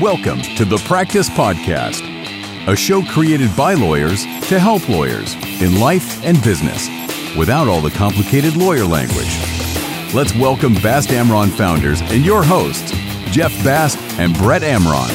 Welcome to the Practice Podcast, a show created by lawyers to help lawyers in life and business without all the complicated lawyer language. Let's welcome Bast Amron founders and your hosts, Jeff Bast and Brett Amron.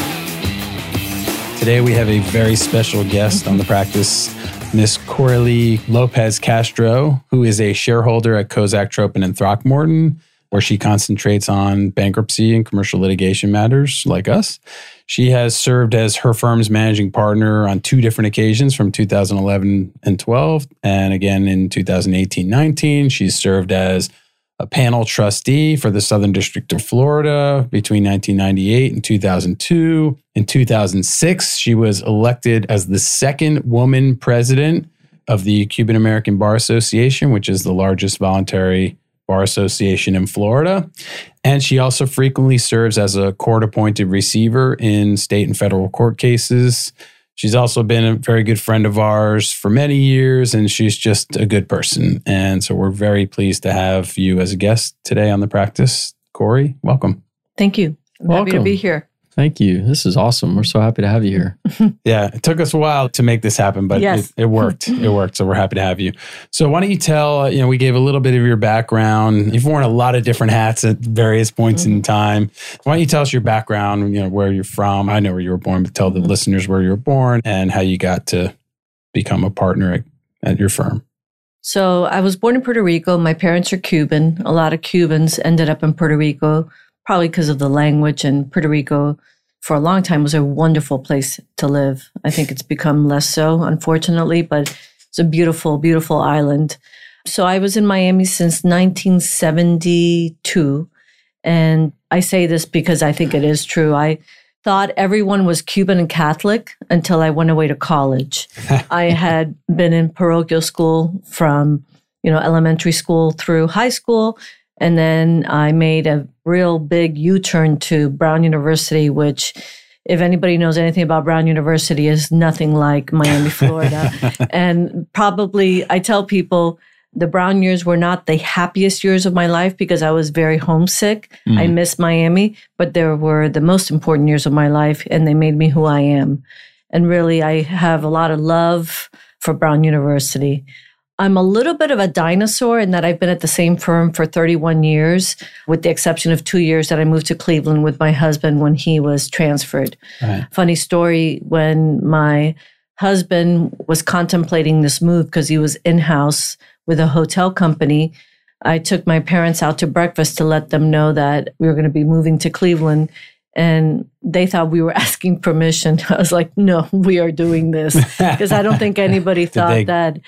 Today we have a very special guest on the practice, Miss Corali Lopez Castro, who is a shareholder at Kozyak Tropin and Throckmorton where she concentrates on bankruptcy and commercial litigation matters like us. She has served as her firm's managing partner on two different occasions from 2011 and 12, and again in 2018 19. She's served as a panel trustee for the Southern District of Florida between 1998 and 2002. In 2006, she was elected as the second woman president of the Cuban American Bar Association, which is the largest voluntary Bar Association in Florida. And she also frequently serves as a court appointed receiver in state and federal court cases. She's also been a very good friend of ours for many years, and she's just a good person. And so we're very pleased to have you as a guest today on the practice. Cori, welcome. Thank you. I'm welcome. happy to be here. Thank you. This is awesome. We're so happy to have you here. yeah, it took us a while to make this happen, but yes. it, it, worked. it worked. So we're happy to have you. So why don't you tell, you know, we gave a little bit of your background. You've worn a lot of different hats at various points mm-hmm. in time. Why don't you tell us your background, you know, where you're from? I know where you were born, but tell the mm-hmm. listeners where you were born and how you got to become a partner at, at your firm. So I was born in Puerto Rico. My parents are Cuban. A lot of Cubans ended up in Puerto Rico, probably because of the language and Puerto Rico for a long time was a wonderful place to live. I think it's become less so, unfortunately, but it's a beautiful, beautiful island. So I was in Miami since 1972. And I say this because I think it is true. I thought everyone was Cuban and Catholic until I went away to college. I had been in parochial school from, you know, elementary school through high school and then I made a real big U turn to Brown University, which, if anybody knows anything about Brown University, is nothing like Miami, Florida. and probably, I tell people, the Brown years were not the happiest years of my life because I was very homesick. Mm. I miss Miami, but they were the most important years of my life and they made me who I am. And really, I have a lot of love for Brown University. I'm a little bit of a dinosaur in that I've been at the same firm for 31 years, with the exception of two years that I moved to Cleveland with my husband when he was transferred. Right. Funny story when my husband was contemplating this move because he was in house with a hotel company. I took my parents out to breakfast to let them know that we were going to be moving to Cleveland. And they thought we were asking permission. I was like, no, we are doing this. Because I don't think anybody thought they- that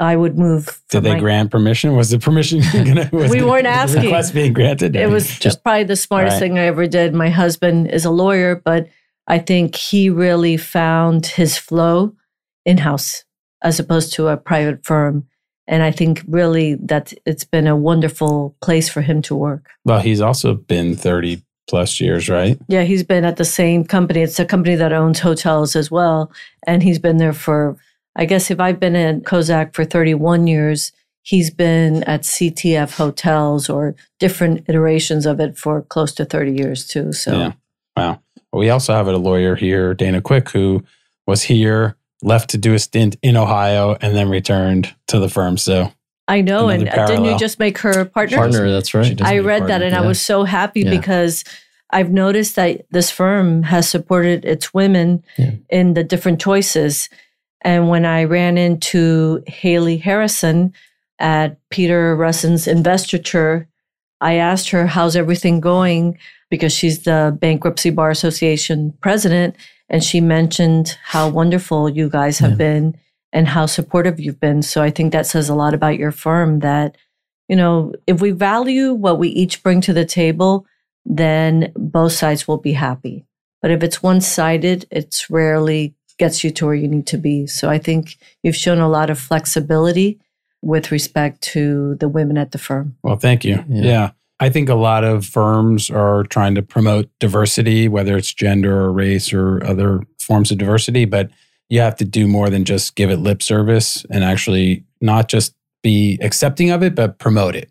I would move. Did they my, grant permission? Was the permission gonna? Was we weren't asking. request being granted. It was just probably the smartest right. thing I ever did. My husband is a lawyer, but I think he really found his flow in house as opposed to a private firm. And I think really that it's been a wonderful place for him to work. Well, he's also been 30 plus years, right? Yeah, he's been at the same company. It's a company that owns hotels as well. And he's been there for I guess if I've been at Kozyak for 31 years, he's been at CTF hotels or different iterations of it for close to 30 years too. So, yeah. wow. We also have a lawyer here, Dana Quick, who was here, left to do a stint in Ohio, and then returned to the firm. So, I know. And parallel. didn't you just make her partner? Partner, that's right. I read that and yeah. I was so happy yeah. because I've noticed that this firm has supported its women yeah. in the different choices. And when I ran into Haley Harrison at Peter Russin's investiture, I asked her, How's everything going? Because she's the Bankruptcy Bar Association president. And she mentioned how wonderful you guys have yeah. been and how supportive you've been. So I think that says a lot about your firm that, you know, if we value what we each bring to the table, then both sides will be happy. But if it's one sided, it's rarely gets you to where you need to be. So I think you've shown a lot of flexibility with respect to the women at the firm. Well, thank you. Yeah. yeah. I think a lot of firms are trying to promote diversity, whether it's gender or race or other forms of diversity, but you have to do more than just give it lip service and actually not just be accepting of it, but promote it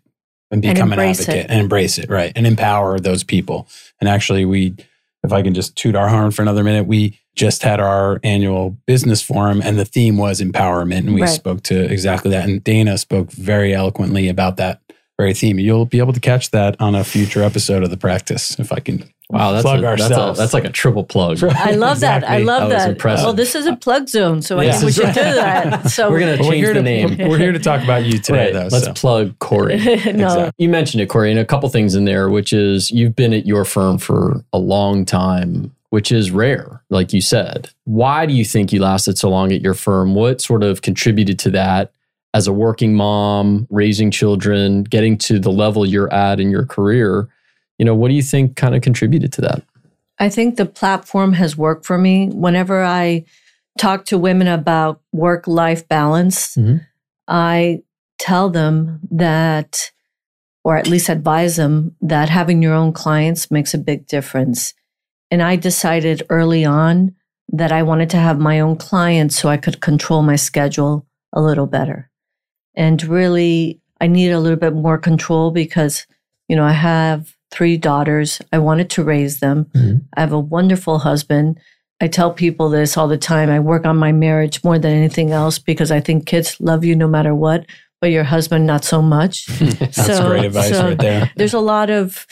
and become and an advocate it. and embrace it, right? And empower those people. And actually, we if I can just toot our horn for another minute, we just had our annual business forum and the theme was empowerment. And we Right. spoke to exactly that. And Dana spoke very eloquently about that very theme. You'll be able to catch that on a future episode of the practice if I can Wow, that's, plug a, that's, a, ourselves. that's like a triple plug. I love that. I love That that. impressive. Well, this is a plug zone, so I think we should do that. So We're gonna But we're change the to, name. We're here to talk about you today, Right, though. Let's so. plug Cori. no, Exactly. You mentioned it, Cori, and a couple things in there, which is you've been at your firm for a long time, which is rare, like you said. Why do you think you lasted so long at your firm? What sort of contributed to that as a working mom, raising children, getting to the level you're at in your career? You know, what do you think kind of contributed to that? I think the platform has worked for me. Whenever I talk to women about work life balance, Mhm. I tell them that, or at least advise them, that having your own clients makes a big difference. And I decided early on that I wanted to have my own clients so I could control my schedule a little better. And really, I needed a little bit more control because, you know, I have three daughters. I wanted to raise them. Mhm. I have a wonderful husband. I tell people this all the time. I work on my marriage more than anything else because I think kids love you no matter what, but your husband not so much. That's So- great advice so- right there. There's a lot of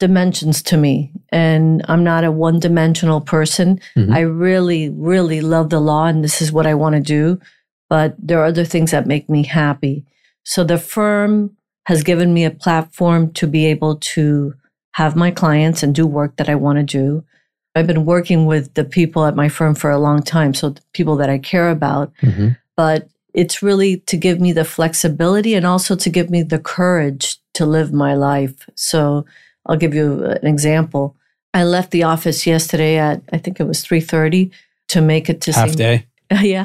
dimensions to me, and I'm not a one dimensional person. Mhm. I really, really love the law, and this is what I want to do. But there are other things that make me happy. So the firm has given me a platform to be able to have my clients and do work that I want to do. I've been working with the people at my firm for a long time, so people that I care about Mhm. but it's really to give me the flexibility and also to give me the courage to live my life. So I'll give you an example. I left the office yesterday at I think it was 3:30 to make it to Half St. day. yeah,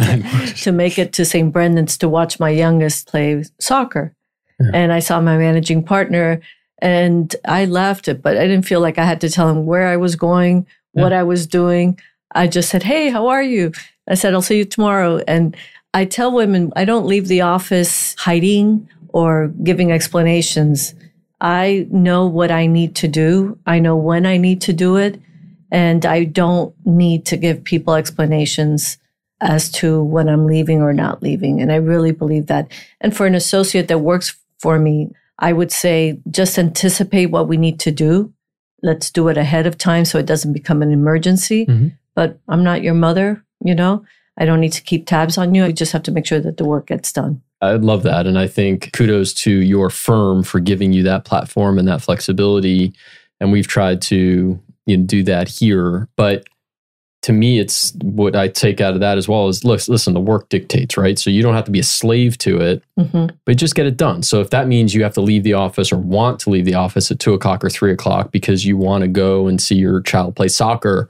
to make it to St. Brendan's to watch my youngest play soccer. Yeah. And I saw my managing partner and I left it, but I didn't feel like I had to tell him where I was going, what I was doing. I just said, Hey, how are you? I said, I'll see you tomorrow. And I tell women, I don't leave the office hiding or giving explanations. I know what I need to do. I know when I need to do it. And I don't need to give people explanations as to when I'm leaving or not leaving. And I really believe that. And for an associate that works for me, I would say just anticipate what we need to do. Let's do it ahead of time so it doesn't become an emergency. Mhm. But I'm not your mother, you know? I don't need to keep tabs on you. I just have to make sure that the work gets done. I love that. And I think kudos to your firm for giving you that platform and that flexibility. And we've tried to you know, do that here. But to me, it's what I take out of that as well is look, listen, the work dictates, right? So you don't have to be a slave to it, hmm but just get it done. So if that means you have to leave the office or want to leave the office at two o'clock or three o'clock because you want to go and see your child play soccer,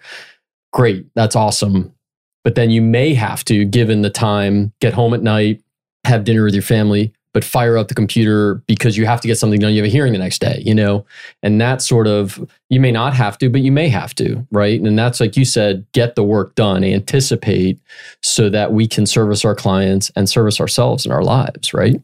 great. That's awesome. But then you may have to, given the time, get home at night, have dinner with your family, but fire up the computer because you have to get something done. You have a hearing the next day, you know? And that sort of, you may not have to, but you may have to, right? And that's like you said, get the work done, anticipate so that we can service our clients and service ourselves in our lives, right?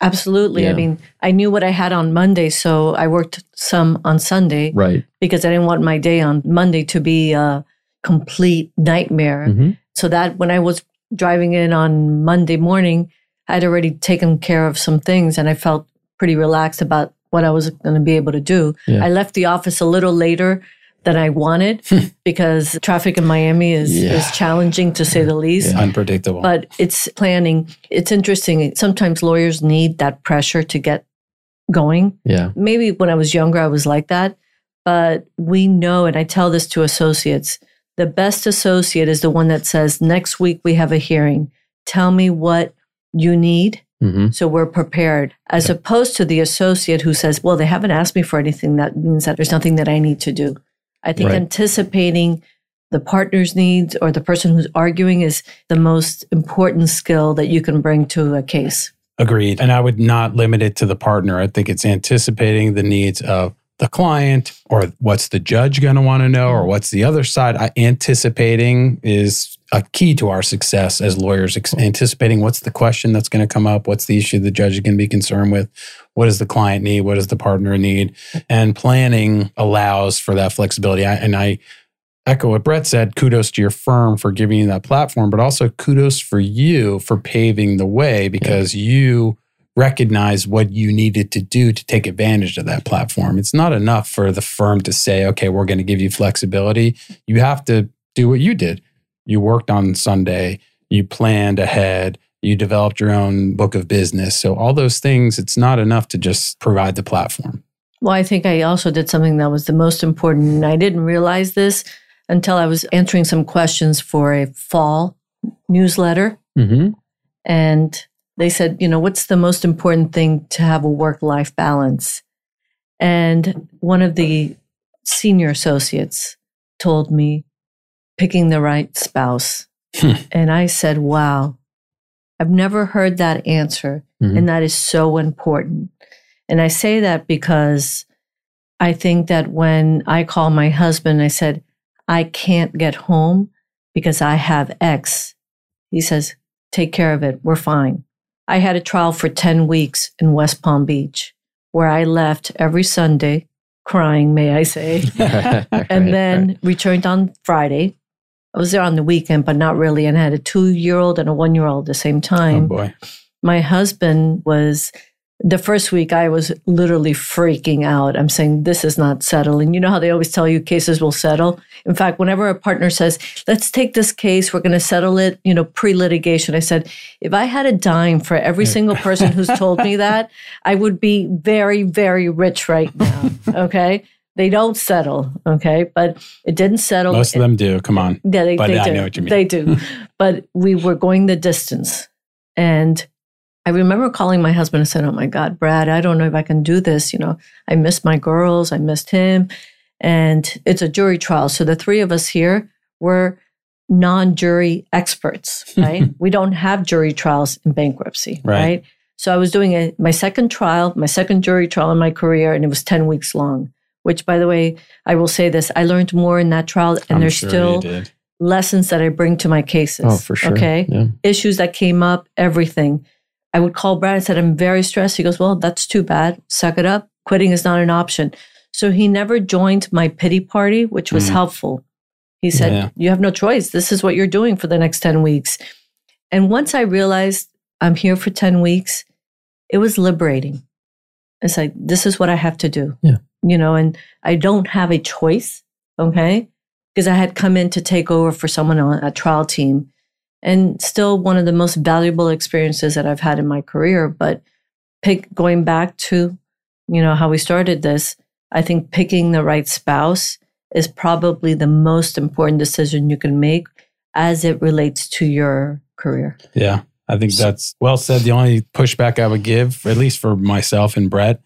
Absolutely. Yeah. I mean, I knew what I had on Monday, so I worked some on Sunday Right. because I didn't want my day on Monday to be a complete nightmare. Mhm. So that when I was driving in on Monday morning, I'd already taken care of some things and I felt pretty relaxed about what I was going to be able to do. Yeah. I left the office a little later than I wanted hmm. because traffic in Miami is, Yeah. is challenging to say the least. Unpredictable. But it's planning. It's interesting. Sometimes lawyers need that pressure to get going. Yeah. Maybe when I was younger, I was like that. But we know, and I tell this to associates the best associate is the one that says, Next week we have a hearing. Tell me what you need hmm so we're prepared, as opposed to the associate who says, Well, they haven't asked me for anything. That means that there's nothing that I need to do. I think Right. anticipating the partner's needs or the person who's arguing is the most important skill that you can bring to a case. Agreed. And I would not limit it to the partner. I think it's anticipating the needs of the client or what's the judge going to want to know or mm-hmm. what's the other side? I, anticipating is a key to our success as lawyers ex- mm-hmm. anticipating what's the question that's going to come up what's the issue the judge is going to be concerned with what does the client need what does the partner need and planning allows for that flexibility. I, and i echo what brett said kudos to your firm for giving you that platform but also kudos for you for paving the way because you recognize what you needed to do to take advantage of that platform. It's not enough for the firm to say, okay, we're going to give you flexibility. You have to do what you did. You worked on Sunday, you planned ahead, you developed your own book of business. So, all those things, it's not enough to just provide the platform. Well, I think I also did something that was the most important. And I didn't realize this until I was answering some questions for a fall newsletter. Mm-hmm. And they said, you know, what's the most important thing to have a work life balance? And one of the senior associates told me picking the right spouse. Hmm. and I said, wow, I've never heard that answer. Mhm. And that is so important. And I say that because I think that when I call my husband, I said, I can't get home because I have X. He says, take care of it. We're fine. I had a trial for 10 weeks in West Palm Beach where I left every Sunday crying, may I say, and then returned on Friday. I was there on the weekend, but not really. And I had a two year old and a one year old at the same Oh time. boy. My husband was the first week I was literally freaking out. I'm saying, this is not settling. You know how they always tell you cases will settle? In fact, whenever a partner says, let's take this case, we're going to settle it, you know, pre litigation, I said, if I had a dime for every single person who's told me that, I would be very, very rich right now. Okay. They don't settle. Okay. But it didn't settle. Most of them do. Come on. Yeah, they, But they I do. know what you mean. They do. but we were going the distance. And I remember calling my husband and said, Oh my God, Brad, I don't know if I can do this. You know, I missed my girls, I missed him. And it's a jury trial. So the three of us here were non jury experts, right? we don't have jury trials in bankruptcy, Right. right? So I was doing a, my second trial, my second jury trial in my career, and it was 10 weeks long. Which, by the way, I will say this I learned more in that trial, and I'm there's sure still lessons that I bring to my cases. oh, for sure. Okay. Yeah. Issues that came up, everything. I would call Brad and said, I'm very stressed. He goes, Well, that's too bad. Suck it up. Quitting is not an option. So he never joined my pity party, which was Mhm. helpful. He said, Yeah. You have no choice. This is what you're doing for the next 10 weeks. And once I realized I'm here for 10 weeks, it was liberating. It's like, this is what I have to do. Yeah. You know, and I don't have a choice. Okay. Because I had come in to take over for someone on a trial team and still one of the most valuable experiences that I've had in my career. But pick going back to, you know, how we started this, I think picking the right spouse is probably the most important decision you can make as it relates to your career. Yeah, I think that's well said. The only pushback I would give, at least for myself and Brett,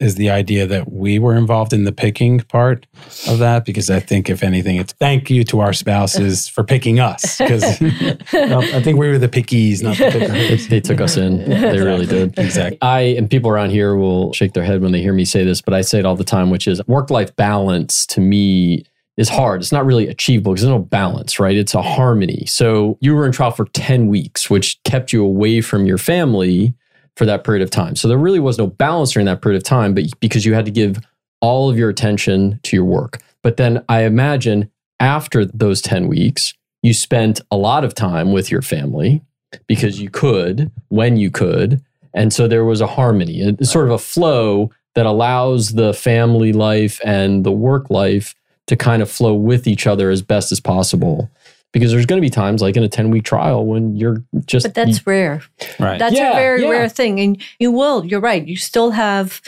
is the idea that we were involved in the picking part of that because I think, if anything, it's thank you to our spouses for picking us because I think we were the pickies, not the They, pickers. they took us in. They really did. Exactly. I and people around here will shake their head when they hear me say this, but I say it all the time, which is work life balance to me is hard. It's not really achievable because there's no balance, right? It's a harmony. So you were in trial for 10 weeks, which kept you away from your family for that period of time. So there really was no balance during that period of time, but because you had to give all of your attention to your work. But then I imagine after those 10 weeks, you spent a lot of time with your family because you could when you could. And so there was a harmony, it's sort of a flow that allows the family life and the work life to kind of flow with each other as best as possible. Because there's going to be times like in a 10 week trial when you're just. But that's rare. Right. That's Yeah, a very yeah. rare thing. And you will, you're right. You still have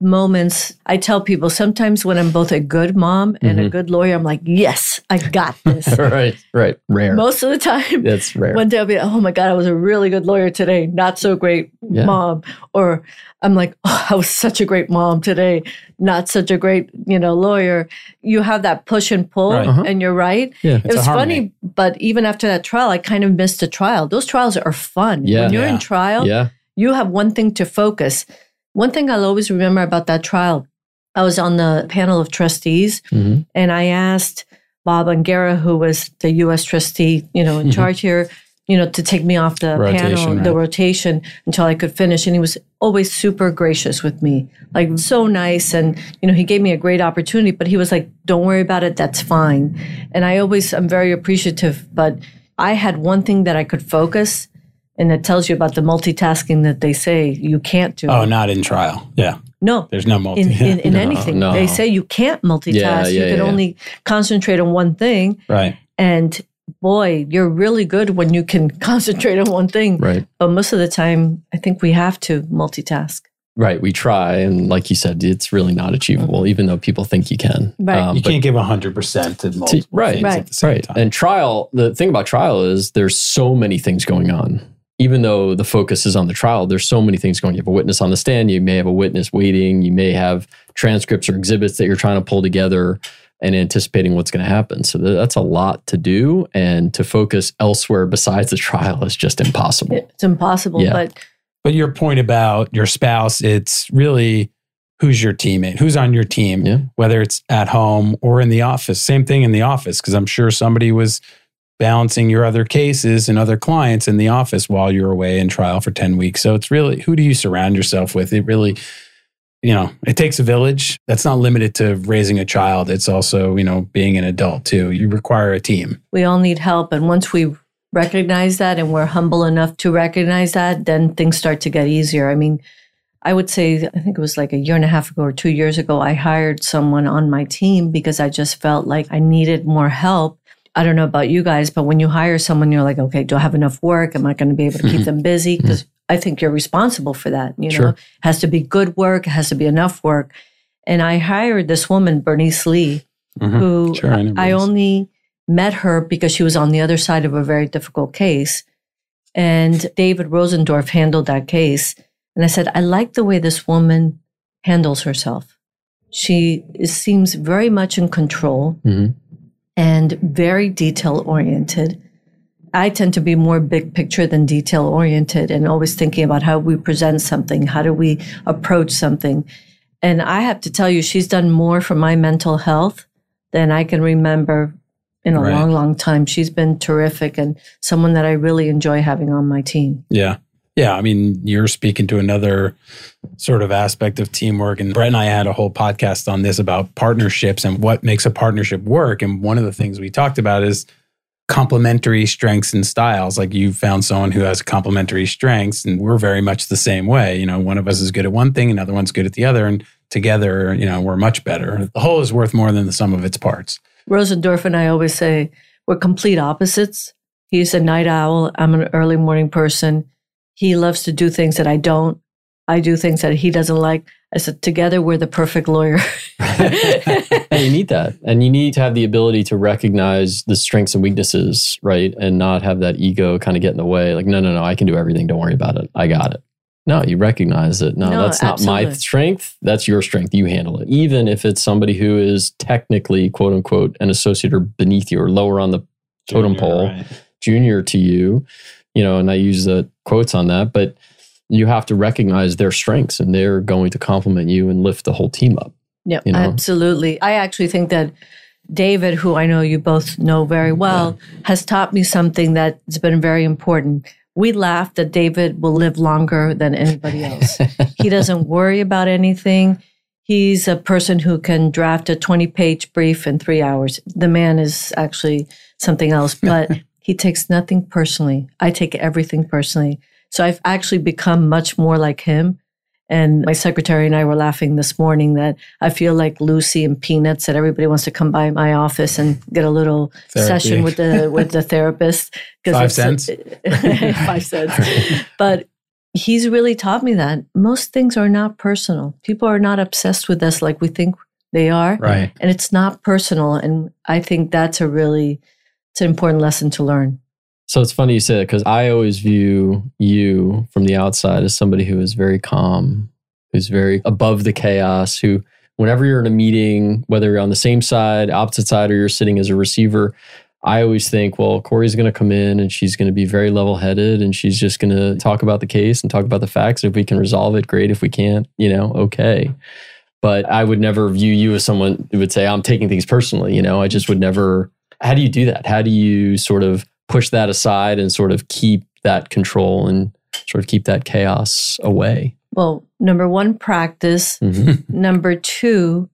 moments. I tell people sometimes when I'm both a good mom and a Mhm. good lawyer, I'm like, yes, I got this. right, right. Rare. Most of the time, that's rare. one day I'll be, oh my God, I was a really good lawyer today. Not so great Yeah. mom. Or I'm like, oh, I was such a great mom today. Not such a great, you know, lawyer. You have that push and pull, Right. Uh-huh. and you're right. yeah. It was funny, but even after that trial, I kind of missed a trial. Those trials are fun. Yeah. when you're Yeah. in trial, Yeah. you have one thing to focus. One thing I'll always remember about that trial, I was on the panel of trustees Mhm. and I asked Bob Angera, who was the U.S. trustee, you know, in Mhm. charge here, you know, to take me off the Rotation, panel, right. the rotation until I could finish. And he was always super gracious with me, like so nice. And, you know, he gave me a great opportunity, but he was like, don't worry about it. That's fine. And I always, I'm very appreciative, but I had one thing that I could focus and it tells you about the multitasking that they say you can't do. Oh, not in trial. Yeah. no, There's no multi. in, in, in No, anything. no. They say you can't multitask. Yeah, you can yeah. only concentrate on one thing. right. And boy, you're really good when you can concentrate on one thing. Right. But most of the time, I think we have to multitask. Right. We try. And like you said, it's really not achievable, even though people think you can. Right. Um, you can't give 100% to multiple right, things right. at the same right. time. And trial, the thing about trial is there's so many things going on. Even though the focus is on the trial, there's so many things going. You have a witness on the stand, you may have a witness waiting, you may have transcripts or exhibits that you're trying to pull together and anticipating what's going to happen. So that's a lot to do. And to focus elsewhere besides the trial is just impossible. It's impossible. Yeah. But But your point about your spouse, it's really who's your teammate, who's on your team, Yeah. whether it's at home or in the office. Same thing in the office, because I'm sure somebody was balancing your other cases and other clients in the office while you're away in trial for 10 weeks. So it's really who do you surround yourself with? It really, you know, it takes a village. That's not limited to raising a child. It's also, you know, being an adult too. You require a team. we all need help. And once we recognize that and we're humble enough to recognize that, then things start to get easier. I mean, I would say, I think it was like a year and a half ago or two years ago, I hired someone on my team because I just felt like I needed more help. I don't know about you guys, but when you hire someone, you're like, okay, do I have enough work? Am I going to be able to keep them busy? Because I think you're responsible for that. You know, Sure. it has to be good work, it has to be enough work. And I hired this woman, Bernice Lee, Mhm. who Sure, I I only met her because she was on the other side of a very difficult case. And David Rosendorf handled that case. And I said, I like the way this woman handles herself. She seems very much in control Mhm. And very detail oriented. I tend to be more big picture than detail oriented and always thinking about how we present something, how do we approach something. And I have to tell you, she's done more for my mental health than I can remember in a Right. long, long time. She's been terrific and someone that I really enjoy having on my team. Yeah. Yeah. I mean, you're speaking to another sort of aspect of teamwork. And Brett and I had a whole podcast on this about partnerships and what makes a partnership work. And one of the things we talked about is complementary strengths and styles. Like you found someone who has complementary strengths, and we're very much the same way. You know, one of us is good at one thing, another one's good at the other. And together, you know, we're much better. The whole is worth more than the sum of its parts. Rosendorf and I always say we're complete opposites. He's a night owl. I'm an early morning person. He loves to do things that I don't. I do things that he doesn't like. I said, together we're the perfect lawyer. and you need that. And you need to have the ability to recognize the strengths and weaknesses, right? And not have that ego kind of get in the way. Like, no, no, no, I can do everything. Don't worry about it. I got it. No, you recognize it. No, No, that's not my strength. That's your strength. You handle it. Even if it's somebody who is technically, quote unquote, an associate or beneath you or lower on the totem pole, Right. junior to you, you know, and I use the quotes on that, but you have to recognize their strengths and they're going to complement you and lift the whole team up. Yeah, You know? absolutely. I actually think that David, who I know you both know very well, has taught me something that's been very important. We laugh that David will live longer than anybody else. he doesn't worry about anything. He's a person who can draft a 20 page brief in three hours. The man is actually something else, but he takes nothing personally. I take everything personally. So I've actually become much more like him. And my secretary and I were laughing this morning that I feel like Lucy and Peanuts that everybody wants to come by my office and get a little Therapy. session with the with the therapist. Five cents? five cents. But he's really taught me that most things are not personal. People are not obsessed with us like we think they are. Right. And it's not personal. And I think that's a really it's an important lesson to learn. So it's funny you say that because I always view you from the outside as somebody who is very calm, who's very above the chaos, who, whenever you're in a meeting, whether you're on the same side, opposite side, or you're sitting as a receiver, I always think, well, Cori's going to come in and she's going to be very level headed and she's just going to talk about the case and talk about the facts. If we can resolve it, great. If we can't, you know, okay. but I would never view you as someone who would say, I'm taking things personally. You know, I just would never. How do you do that? How do you sort of push that aside and sort of keep that control and sort of keep that chaos away? Well, number one, practice. Mhm. Number two,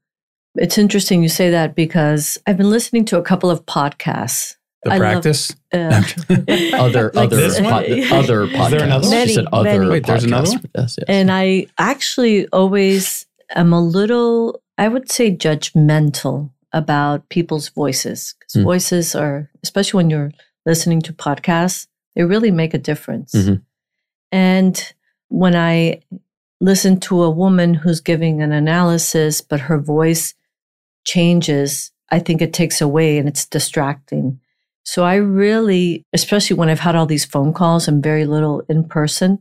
it's interesting you say that because I've been listening to a couple of podcasts. The I love- practice. Uh, Other Like other this one? pod- other podcasts. there another one? She said Many, other many. Wait, there's another one? Yes, yes. and I actually always am a little, I would say, judgmental about people's voices. Because Mm. voices are, especially when you're listening to podcasts, they really make a difference. Mhm. And when I listen to a woman who's giving an analysis, but her voice changes, I think it takes away and it's distracting. So I really, especially when I've had all these phone calls and very little in person,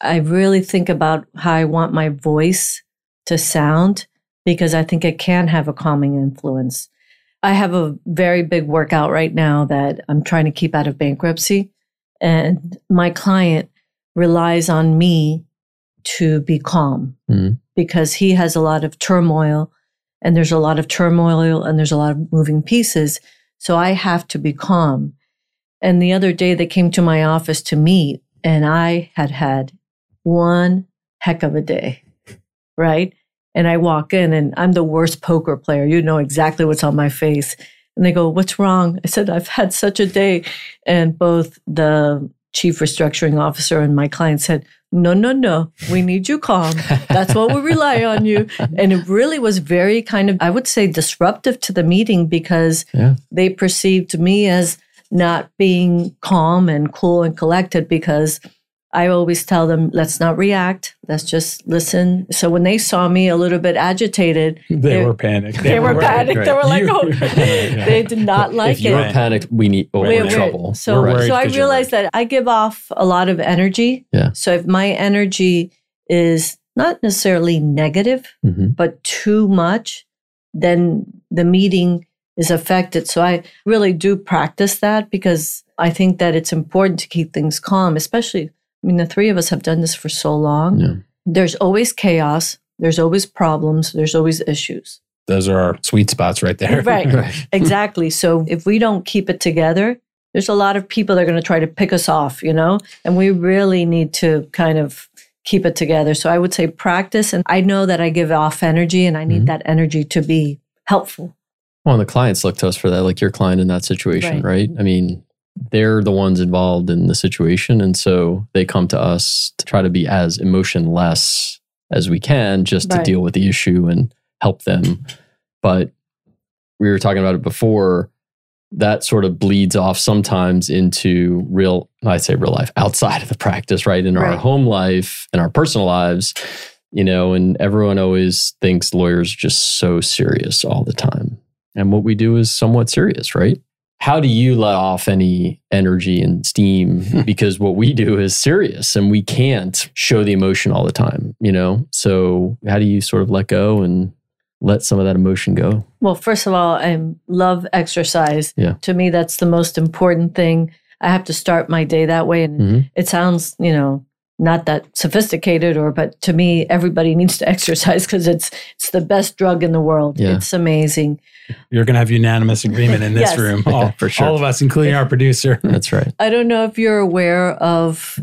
I really think about how I want my voice to sound because I think it can have a calming influence. I have a very big workout right now that I'm trying to keep out of bankruptcy. And my client relies on me to be calm Mhm. because he has a lot of turmoil and there's a lot of turmoil and there's a lot of moving pieces. So I have to be calm. And the other day they came to my office to meet and I had had one heck of a day, right? And I walk in and I'm the worst poker player. You know exactly what's on my face. And they go, What's wrong? I said, I've had such a day. And both the chief restructuring officer and my client said, No, no, no. We need you calm. That's what we rely on you. And it really was very kind of, I would say, disruptive to the meeting because Yeah. they perceived me as not being calm and cool and collected because I always tell them, let's not react. Let's just listen. So when they saw me a little bit agitated, They They- were panicked. they were panicked. They were like, You- oh, they did not like if you're it. panicked, we need. Oh, we're We're- in we're- trouble. So, We're worried so I 'cause you're realized that I give off a lot of energy. Yeah. So if my energy is not necessarily negative, Mhm. but too much, then the meeting is affected. So I really do practice that because I think that it's important to keep things calm, especially, I mean, the three of us have done this for so long. Yeah. There's always chaos. There's always problems. There's always issues. Those are our sweet spots right there. Right. Right. Exactly. So if we don't keep it together, there's a lot of people that are going to try to pick us off, you know, and we really need to kind of keep it together. So I would say practice. And I know that I give off energy and I need Mhm. that energy to be helpful. Well, and the clients look to us for that, like your client in that situation, right? I mean, they're the ones involved in the situation. And so they come to us to try to be as emotionless as we can just to deal with the issue and help them. But we were talking about it before. That sort of bleeds off sometimes into real, I say real life, outside of the practice, right? In our home life and our personal lives, you know, and everyone always thinks lawyers are just so serious all the time. And what we do is somewhat serious, right? How do you let off any energy and steam? because what we do is serious and we can't show the emotion all the time, you know? So, how do you sort of let go and let some of that emotion go? Well, first of all, I love exercise. Yeah. To me, that's the most important thing. I have to start my day that way. And Mhm. it sounds, you know, not that sophisticated or but to me everybody needs to exercise because it's it's the best drug in the world Yeah. it's amazing You're going to have unanimous agreement in this Yes. room. Yeah, All, for sure. all of us, including our producer. That's right. I don't know if you're aware of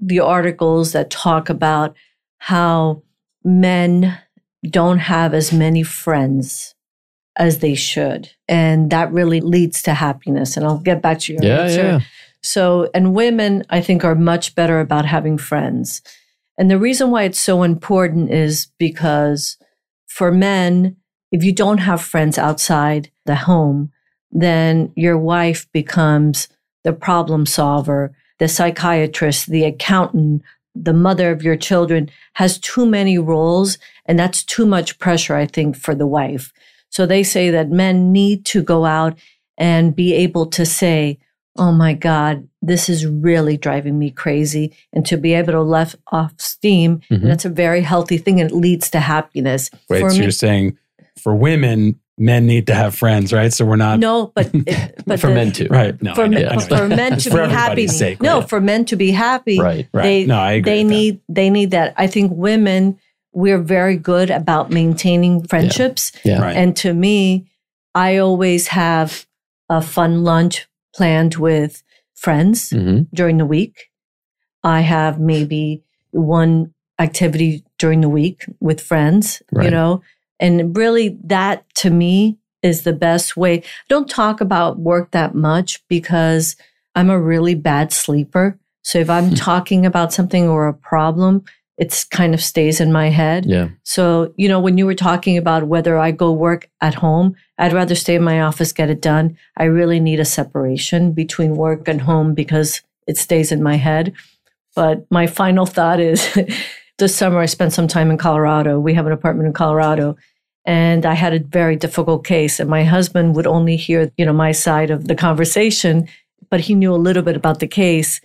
the articles that talk about how men don't have as many friends as they should. And that really leads to happiness. And I'll get back to your Yeah, answer. yeah. So, and women, I think, are much better about having friends. And the reason why it's so important is because for men, if you don't have friends outside the home, then your wife becomes the problem solver, the psychiatrist, the accountant, the mother of your children has too many roles. And that's too much pressure, I think, for the wife. So they say that men need to go out and be able to say, Oh my God, this is really driving me crazy. And to be able to let off steam, Mhm. that's a very healthy thing and it leads to happiness. Wait, for so me, you're saying for women, men need to have friends, right? So we're not no, but, it, but For the- men too. right. No, for, know, men, for men to for be happy. everybody's sake, no, right? for men to be happy, Right. Right. they no, I agree. they with that. need they need that. I think women we're very good about maintaining friendships. Yeah. Right. And to me, I always have a fun lunch planned with friends hmm during the week. I have maybe one activity during the week with friends, you know, and really that to me is the best way. I don't talk about work that much because I'm a really bad sleeper. So if I'm talking about something or a problem, it's kind of stays in my head. Yeah. So, you know, when you were talking about whether I go work at home, I'd rather stay in my office, get it done. I really need a separation between work and home because it stays in my head. But my final thought is this summer I spent some time in Colorado. We have an apartment in Colorado. And I had a very difficult case, and my husband would only hear, you know, my side of the conversation, but he knew a little bit about the case.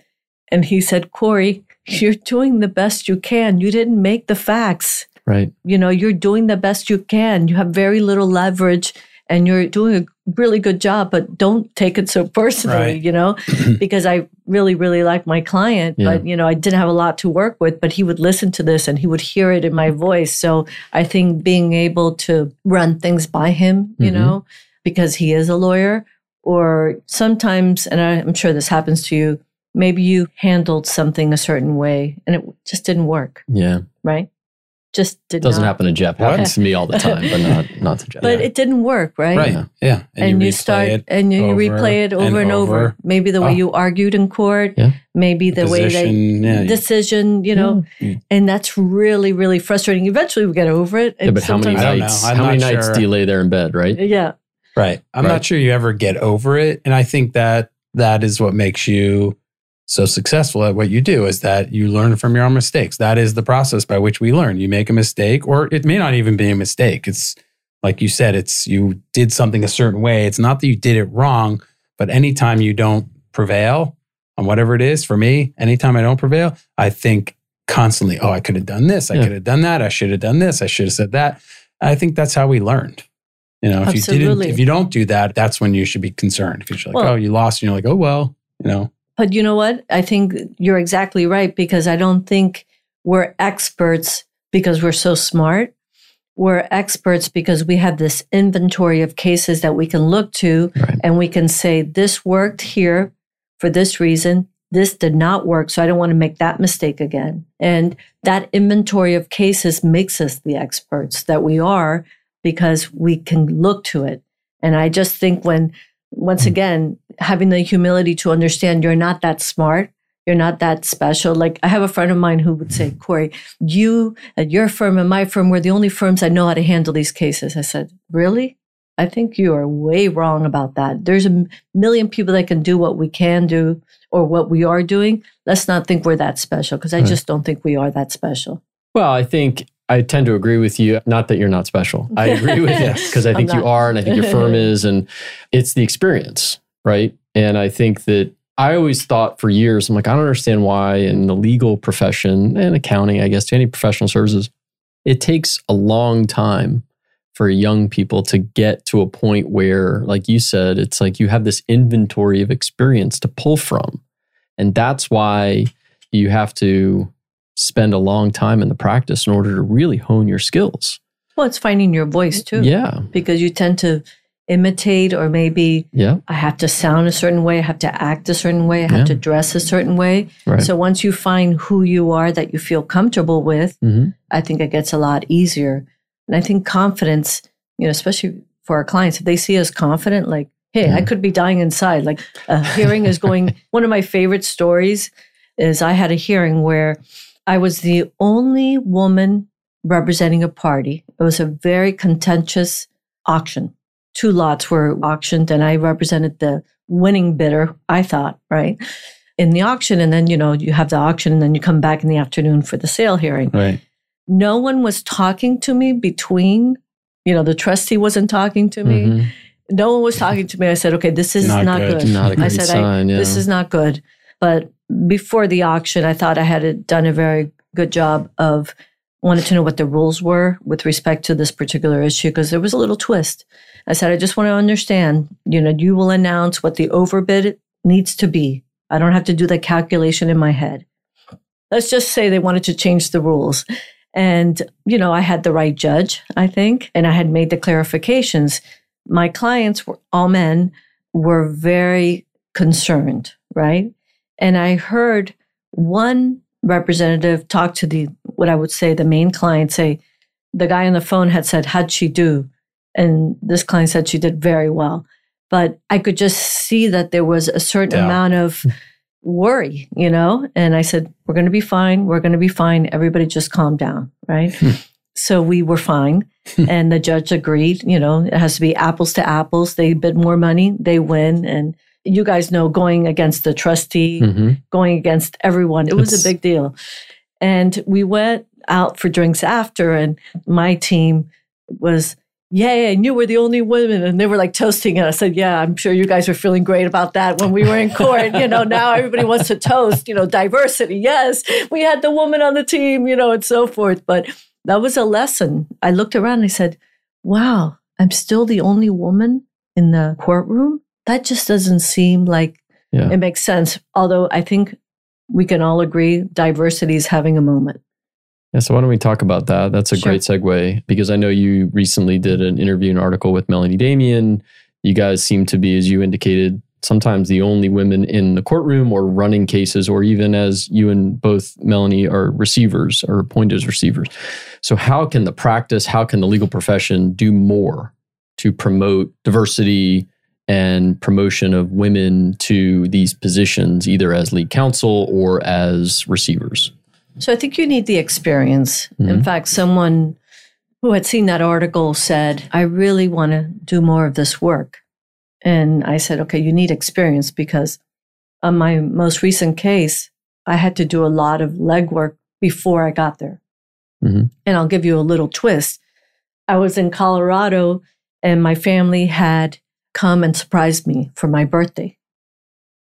And he said, Cori, you're doing the best you can. You didn't make the facts Right. you know you're doing the best you can you have very little leverage and you're doing a really good job but don't take it so personally Right. you know because i really really like my client Yeah. but you know i didn't have a lot to work with but he would listen to this and he would hear it in my voice so i think being able to run things by him you Mhm. know because he is a lawyer or sometimes and i'm sure this happens to you maybe you handled something a certain way and it just didn't work Yeah. right just did Doesn't not. happen to Jeff. What? Happens to me all the time, but not not to Jeff. But Yeah. it didn't work, right? Right. Yeah. Yeah. And, you, replay start it. and you, you over replay it over and and, over. over. Maybe the way Oh. you argued in court, Yeah. maybe the way they Position, yeah. decision, you know, Yeah. and that's really, really frustrating. Eventually, we get over it. Yeah, but how many sometimes- I don't nights? How many not nights sure. do you lay there in bed? Right. Yeah, Right. I'm Right. not sure you ever get over it. And I think that that is what makes you so successful at what you do is that you learn from your own mistakes. That is the process by which we learn. You make a mistake, or it may not even be a mistake. It's like you said, it's you did something a certain way. It's not that you did it wrong, but anytime you don't prevail on whatever it is, for me, anytime I don't prevail, I think constantly, oh, I could have done this, I Yeah. could have done that, I should have done this, I should have said that. I think that's how we learned. You know, if you didn't, if you don't do that, that's when you should be concerned. If you're like, Well- oh, you lost, and you're like, oh well, you know, but you know what? I think you're exactly right because I don't think we're experts because we're so smart. We're experts because we have this inventory of cases that we can look to Right. and we can say, this worked here for this reason. This did not work. So I don't want to make that mistake again. And that inventory of cases makes us the experts that we are because we can look to it. And I just think when, once hmm. again, having the humility to understand you're not that smart, you're not that special. Like I have a friend of mine who would say, mm-hmm. Cori, you and your firm and my firm, we're the only firms that know how to handle these cases. I said, Really? I think you are way wrong about that. There's a million people that can do what we can do or what we are doing. Let's not think we're that special because I Right. just don't think we are that special. Well, I think I tend to agree with you. Not that you're not special. I agree with you because I think you are, and I think your firm is, and it's the experience, right? And I think that I always thought for years, I'm like, I don't understand why in the legal profession and accounting, I guess, to any professional services, it takes a long time for young people to get to a point where, like you said, it's like you have this inventory of experience to pull from. And that's why you have to spend a long time in the practice in order to really hone your skills. Well, it's finding your voice too. Yeah. Because you tend to imitate or maybe Yeah. I have to sound a certain way, I have to act a certain way, I have Yeah. to dress a certain way. Right. So once you find who you are that you feel comfortable with, hmm I think it gets a lot easier. And I think confidence, you know, especially for our clients, if they see us confident, like, hey, I could be dying inside. Like a hearing is going, one of my favorite stories is I had a hearing where I was the only woman representing a party. It was a very contentious auction. Two lots were auctioned, and I represented the winning bidder, I thought, right? In the auction. And then, you know, you have the auction, and then you come back in the afternoon for the sale hearing right. no one was talking to me between you know the trustee wasn't talking to me Mhm. no one was talking to me i said okay this is Not not, good. good, Not a i great said sign. I, yeah. this is not good but before the auction i thought i had done a very good job of wanted to know what the rules were with respect to this particular issue because there was a little twist i said i just want to understand you know you will announce what the overbid needs to be i don't have to do the calculation in my head let's just say they wanted to change the rules And, you know, I had the right judge, I think, and I had made the clarifications. My clients were all men, were very concerned, right? And I heard one representative talk to the, what I would say, the main client say, the guy on the phone had said, How'd she do? And this client said she did very well. But I could just see that there was a certain Yeah. amount of worry, you know? And I said, We're going to be fine. We're going to be fine. Everybody just calm down, right? so we were fine. and the judge agreed, you know, it has to be apples to apples. They bid more money, they win. And you guys know going against the trustee, Mhm. going against everyone, it was It's- a big deal. And we went out for drinks after, and my team was, Yay, and you were the only women. And they were like toasting. And I said, Yeah, I'm sure you guys were feeling great about that when we were in court. you know, now everybody wants to toast, you know, diversity. Yes, we had the woman on the team, you know, and so forth. But that was a lesson. I looked around and I said, Wow, I'm still the only woman in the courtroom. That just doesn't seem like Yeah. it makes sense. Although I think we can all agree diversity is having a moment. Yeah, so why don't we talk about that? That's a Sure. great segue because I know you recently did an interview and article with Melanie Damian. You guys seem to be, as you indicated, sometimes the only women in the courtroom or running cases, or even as you and both Melanie are receivers or appointed as receivers. So, how can the practice, how can the legal profession do more to promote diversity and promotion of women to these positions, either as lead counsel or as receivers? So I think you need the experience. In Mhm. fact, someone who had seen that article said, I really want to do more of this work. And I said, okay, you need experience because on my most recent case, I had to do a lot of legwork before I got there. Mhm. And I'll give you a little twist. I was in Colorado and my family had come and surprised me for my birthday.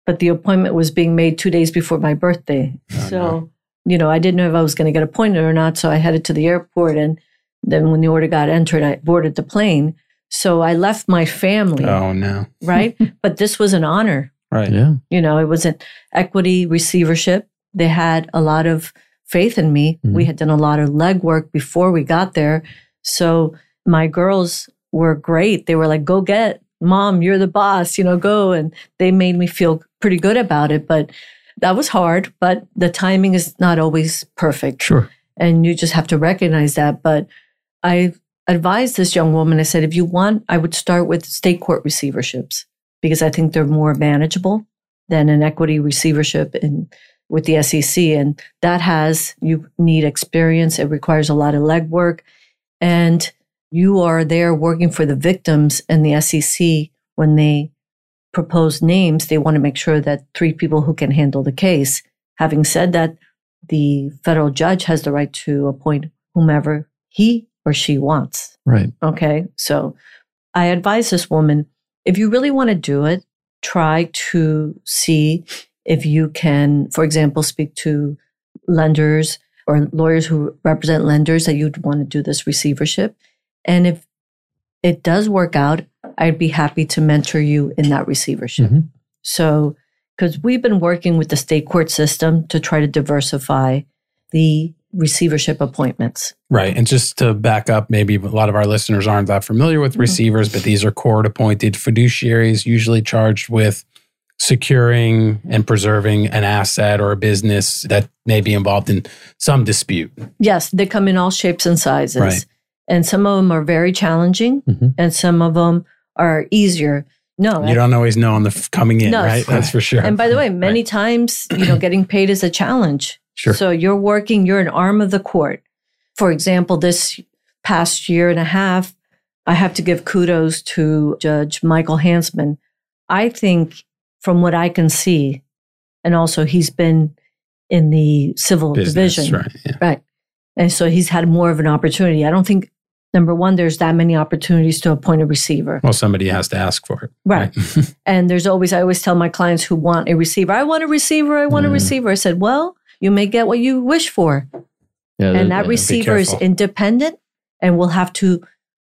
But the appointment was being made two days before my birthday. Oh, so, no. you know, I didn't know if I was going to get appointed or not. So I headed to the airport. And then when the order got entered, I boarded the plane. So I left my family, Oh no. right? but this was an honor. Right. Yeah. You know, it was an equity receivership. They had a lot of faith in me. Mhm. We had done a lot of legwork before we got there. So my girls were great. They were like, go get mom, you're the boss, you know, go. And they made me feel pretty good about it. But that was hard, but the timing is not always perfect. Sure. And you just have to recognize that. But I advised this young woman, I said, if you want, I would start with state court receiverships because I think they're more manageable than an equity receivership in with the SEC. And that has, you need experience. It requires a lot of legwork. And you are there working for the victims and the SEC when they propose names, they want to make sure that three people who can handle the case. Having said that, the federal judge has the right to appoint whomever he or she wants. Right. Okay. So I advise this woman if you really want to do it, try to see if you can, for example, speak to lenders or lawyers who represent lenders that you'd want to do this receivership. And if it does work out, I'd be happy to mentor you in that receivership. Mhm. So, because we've been working with the state court system to try to diversify the receivership appointments. Right. And just to back up, maybe a lot of our listeners aren't that familiar with Mhm. receivers, but these are court appointed fiduciaries, usually charged with securing and preserving an asset or a business that may be involved in some dispute. Yes, they come in all shapes and sizes. Right. And some of them are very challenging Mhm. and some of them are easier. No. You don't always know on the f- coming in, No. right? That's for sure. and by the way, many times, you know, getting paid is a challenge. Sure. So you're working, you're an arm of the court. For example, this past year and a half, I have to give kudos to Judge Michael Hanzman. I think from what I can see, and also he's been in the civil Business, division. right? Yeah. Right. And so he's had more of an opportunity. I don't think, number one, there's that many opportunities to appoint a receiver. Well, somebody has to ask for it. Right. And there's always, I always tell my clients who want a receiver, I want a receiver, I want a mm. receiver. I said, well, you may get what you wish for. Yeah. and that- that yeah. receiver is independent and will have to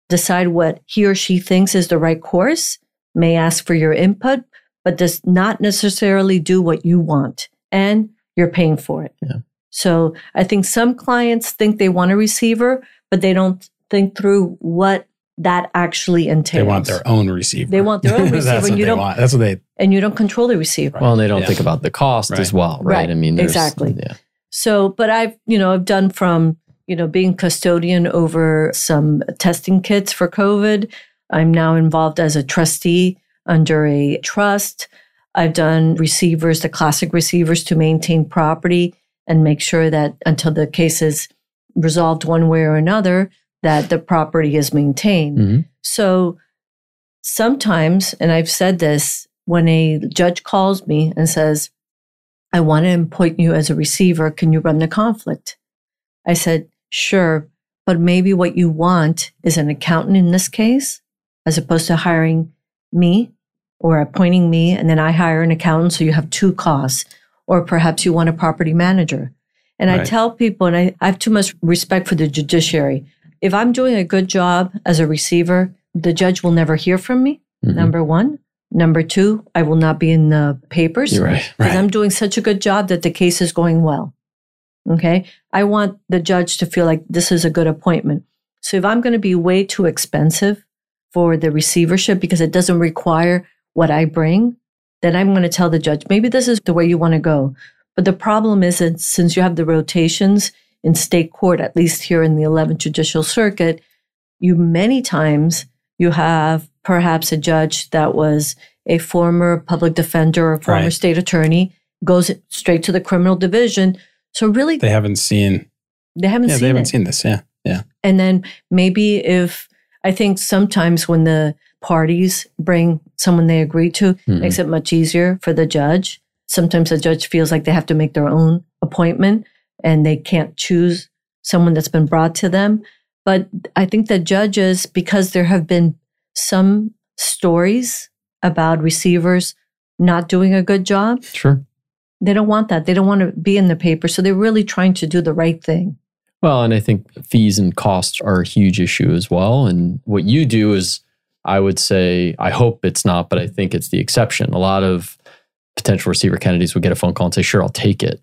decide what he or she thinks is the right course, may ask for your input, but does not necessarily do what you want. And you're paying for it. Yeah. So I think some clients think they want a receiver, but they don't think through what that actually entails. They want their own receiver. They want their own receiver, That's and what you they don't- want. That's what they. and you don't control the receiver. Well, and they don't Yeah. think about the cost Right. as well, right? Right. I mean, Exactly. Yeah. So, but I've, you know, I've done from, you know, being custodian over some testing kits for COVID. I'm now involved as a trustee under a trust. I've done receivers, the classic receivers to maintain property and make sure that until the case is resolved one way or another, that the property is maintained. Mhm. So sometimes, and I've said this, when a judge calls me and says, I want to appoint you as a receiver, can you run the conflict? I said, sure, but maybe what you want is an accountant in this case, as opposed to hiring me or appointing me and then I hire an accountant. So you have two costs, or perhaps you want a property manager. And I tell people, and I, I have too much respect for the judiciary. If I'm doing a good job as a receiver, the judge will never hear from me. Mhm. Number one. Number two, I will not be in the papers You're right. because Right. I'm doing such a good job that the case is going well. Okay. I want the judge to feel like this is a good appointment. So if I'm going to be way too expensive for the receivership because it doesn't require what I bring, then I'm going to tell the judge, maybe this is the way you want to go. But the problem is that since you have the rotations in state court, at least here in the 11th Judicial Circuit, you many times you have perhaps a judge that was a former public defender or former Right. state attorney goes straight to the criminal division. So really, They haven't seen. they haven't Yeah, seen they haven't it. seen this. Yeah, yeah. And then maybe if I think sometimes when the parties bring someone they agree to, Mhm. makes it much easier for the judge. Sometimes the judge feels like they have to make their own appointment and they can't choose someone that's been brought to them. But I think the judges, because there have been some stories about receivers not doing a good job, Sure. they don't want that. They don't want to be in the paper. So they're really trying to do the right thing. Well, and I think fees and costs are a huge issue as well. And what you do is, I would say, I hope it's not, but I think it's the exception. A lot of potential receiver candidates would get a phone call and say, sure, I'll take it.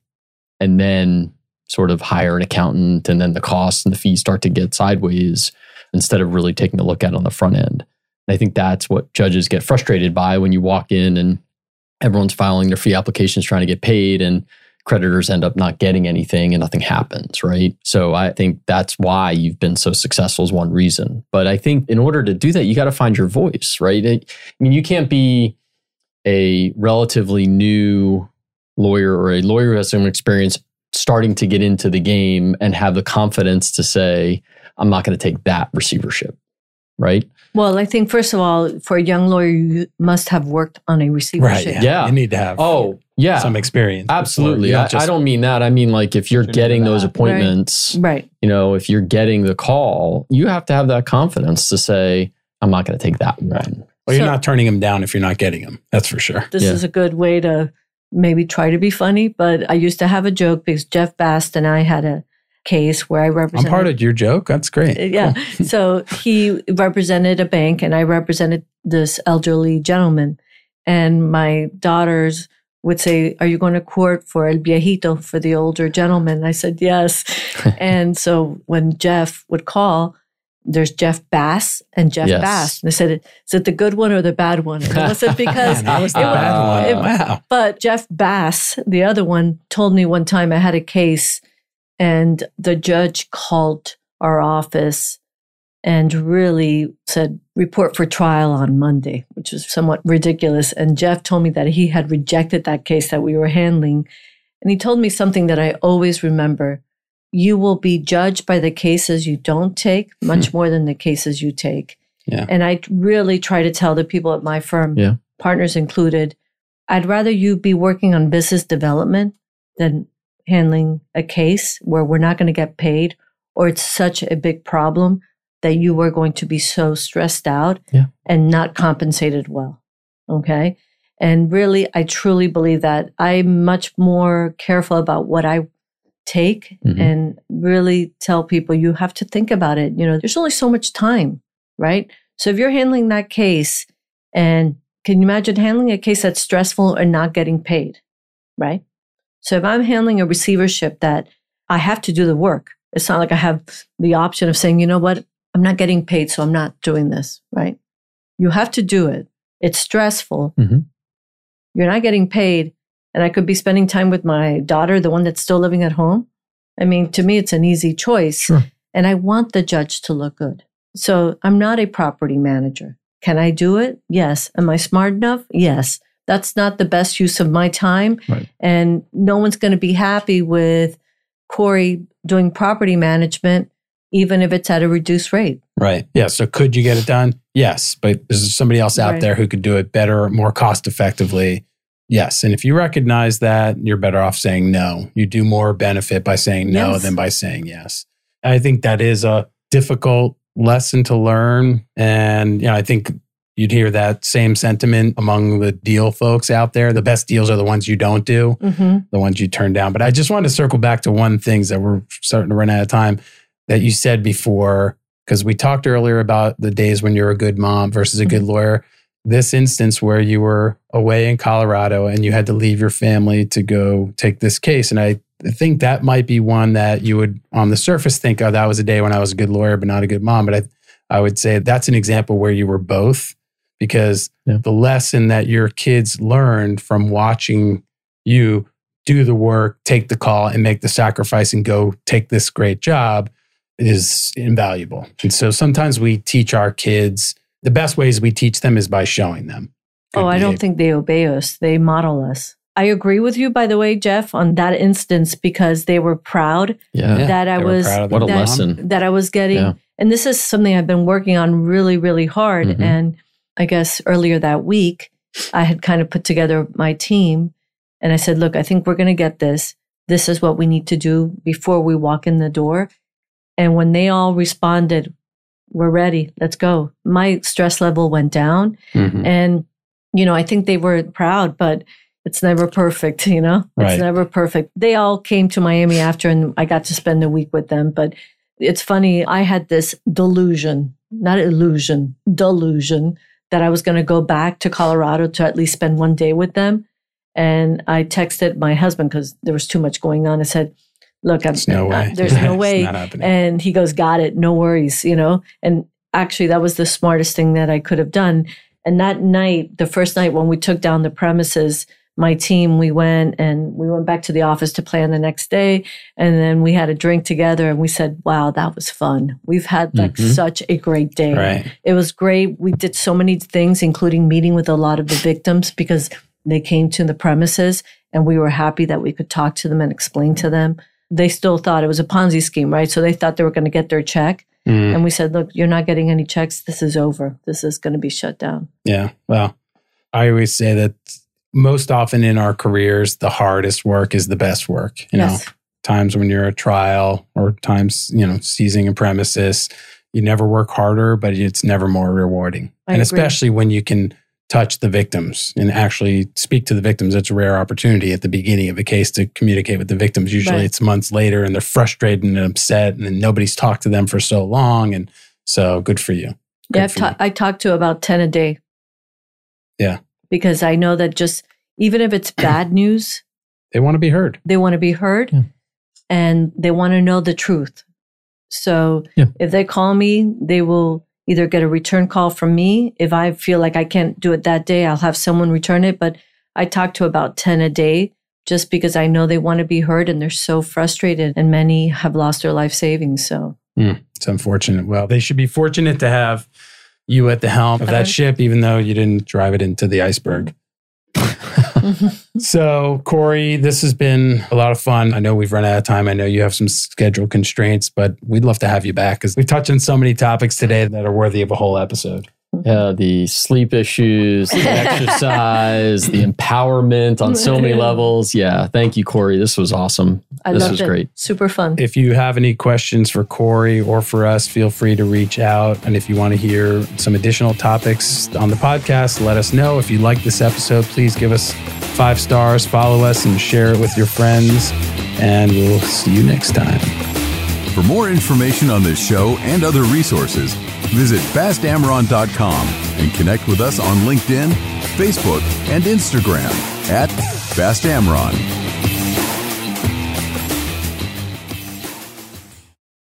And then sort of hire an accountant, and then the costs and the fees start to get sideways instead of really taking a look at it on the front end. And I think that's what judges get frustrated by when you walk in and everyone's filing their fee applications trying to get paid and creditors end up not getting anything and nothing happens, right? So I think that's why you've been so successful is one reason. But I think in order to do that, you got to find your voice, right? I mean, you can't be a relatively new lawyer or a lawyer who has some experience starting to get into the game and have the confidence to say, I'm not going to take that receivership, right? Well, I think first of all, for a young lawyer, you must have worked on a Right. receivership. Yeah. Yeah. You need to have. Oh, yeah. Some experience. Absolutely. I, just- I don't mean that. I mean, like, if you're getting those appointments, Right. you know, if you're getting the call, you have to have that confidence to say, I'm not going to take that Right. one. Well, you're So- not turning them down if you're not getting them. That's for sure. This Yeah. is a good way to maybe try to be funny, but I used to have a joke because Jeff Bast and I had a case where I represented. I'm part of your joke. That's great. Uh, yeah. so he represented a bank and I represented this elderly gentleman. And my daughters would say, Are you going to court for El Viejito, for the older gentleman? I said, Yes. and so when Jeff would call, there's Jeff Bass and Jeff Yes. Bass. And they said, Is it the good one or the bad one? And it wasn't because Man, that was the it bad was- one. it- wow. but Jeff Bass, the other one, told me one time I had a case and the judge called our office and really said, report for trial on Monday, which was somewhat ridiculous. And Jeff told me that he had rejected that case that we were handling. And he told me something that I always remember. You will be judged by the cases you don't take much hmm. more than the cases you take. Yeah. And I really try to tell the people at my firm, Yeah. partners included, I'd rather you be working on business development than handling a case where we're not going to get paid or it's such a big problem that you are going to be so stressed out Yeah. and not compensated well. Okay. And really, I truly believe that I'm much more careful about what I take Mhm. and really tell people you have to think about it. You know, there's only so much time, right? So if you're handling that case and can you imagine handling a case that's stressful and not getting paid, right? So if I'm handling a receivership that I have to do the work. It's not like I have the option of saying, you know what, I'm not getting paid, so I'm not doing this, right? You have to do it. It's stressful. Mhm. You're not getting paid. And I could be spending time with my daughter, the one that's still living at home. I mean, to me, it's an easy choice. Sure. And I want the judge to look good. So I'm not a property manager. Can I do it? Yes. Am I smart enough? Yes. That's not the best use of my time. Right. And no one's going to be happy with Cori doing property management, even if it's at a reduced rate. Right. Yeah. So could you get it done? Yes. But there's somebody else out Right. there who could do it better, more cost effectively. Yes. And if you recognize that, you're better off saying no. You do more benefit by saying no Yes. than by saying yes. I think that is a difficult lesson to learn. And, you know, I think you'd hear that same sentiment among the deal folks out there. The best deals are the ones you don't do Mm-hmm. the ones you turn down. But I just wanted to circle back to one things that we're starting to run out of time that you said before, because we talked earlier about the days when you're a good mom versus a good lawyer. This instance where you were away in Colorado and you had to leave your family to go take this case. And I think that might be one that you would on the surface think, oh, that was a day when I was a good lawyer, but not a good mom. But I, I would say that's an example where you were both because Yeah. the lesson that your kids learned from watching you do the work, take the call, and make the sacrifice and go take this great job is invaluable. And so sometimes we teach our kids the best ways we teach them is by showing them. Oh, good I don't think they obey us. They model us. I agree with you, by the way, Jeff, on that instance because they were proud Yeah. Yeah, that I was What a that, lesson. that I was getting. Yeah. And this is something I've been working on really, really hard. Mhm. And I guess earlier that week, I had kind of put together my team and I said, look, I think we're going to get this. This is what we need to do before we walk in the door. And when they all responded, we're ready, let's go. My stress level went down. Mhm. And, you know, I think they were proud, but it's never perfect, you know? Right. It's never perfect. They all came to Miami after and I got to spend a week with them. But it's funny, I had this delusion, not illusion, delusion that I was going to go back to Colorado to at least spend one day with them. And I texted my husband because there was too much going on. I said, Look, I'm, There's no way. there's no way. And he goes, Got it. No worries, you know? And actually, that was the smartest thing that I could have done. And that night, the first night when we took down the premises, my team, we went and we went back to the office to plan the next day. And then we had a drink together and we said, wow, that was fun. We've had like Mhm. such a great day. right. It was great. We did so many things, including meeting with a lot of the victims because they came to the premises and we were happy that we could talk to them and explain to them. They still thought it was a Ponzi scheme, right? So they thought they were going to get their check. Mm, And we said, look, you're not getting any checks. This is over. This is going to be shut down. yeah. Well, I always say that most often in our careers, the hardest work is the best work. You know, yes. times when you're a trial or times, you know, seizing a premises, you never work harder, but it's never more rewarding. I and agree. especially when you can touch the victims and actually speak to the victims. It's a rare opportunity at the beginning of a case to communicate with the victims. Usually Right. it's months later and they're frustrated and upset and nobody's talked to them for so long. And so good for you. Good Yeah, I've for ta- you. I talk to about 10 a day. Yeah. Because I know that just, even if it's bad news, They want to be heard. they want to be heard Yeah. and they want to know the truth. So Yeah. if they call me, they will either get a return call from me. If I feel like I can't do it that day, I'll have someone return it. But I talk to about 10 a day just because I know they want to be heard and they're so frustrated and many have lost their life savings. So hmm, It's unfortunate. Well, they should be fortunate to have you at the helm of that ship, even though you didn't drive it into the iceberg. So, Cori, this has been a lot of fun. I know we've run out of time. I know you have some schedule constraints, but we'd love to have you back because we've touched on so many topics today that are worthy of a whole episode. Yeah, the sleep issues, the exercise, the empowerment on so many levels. Yeah, thank you, Cori. This was awesome. I this loved was it. great. Super fun. If you have any questions for Cori or for us, feel free to reach out. And if you want to hear some additional topics on the podcast, let us know. If you like this episode, please give us five stars, follow us, and share it with your friends. And we'll see you next time. For more information on this show and other resources, visit bastamron.com and connect with us on LinkedIn, Facebook, and Instagram at fastamron.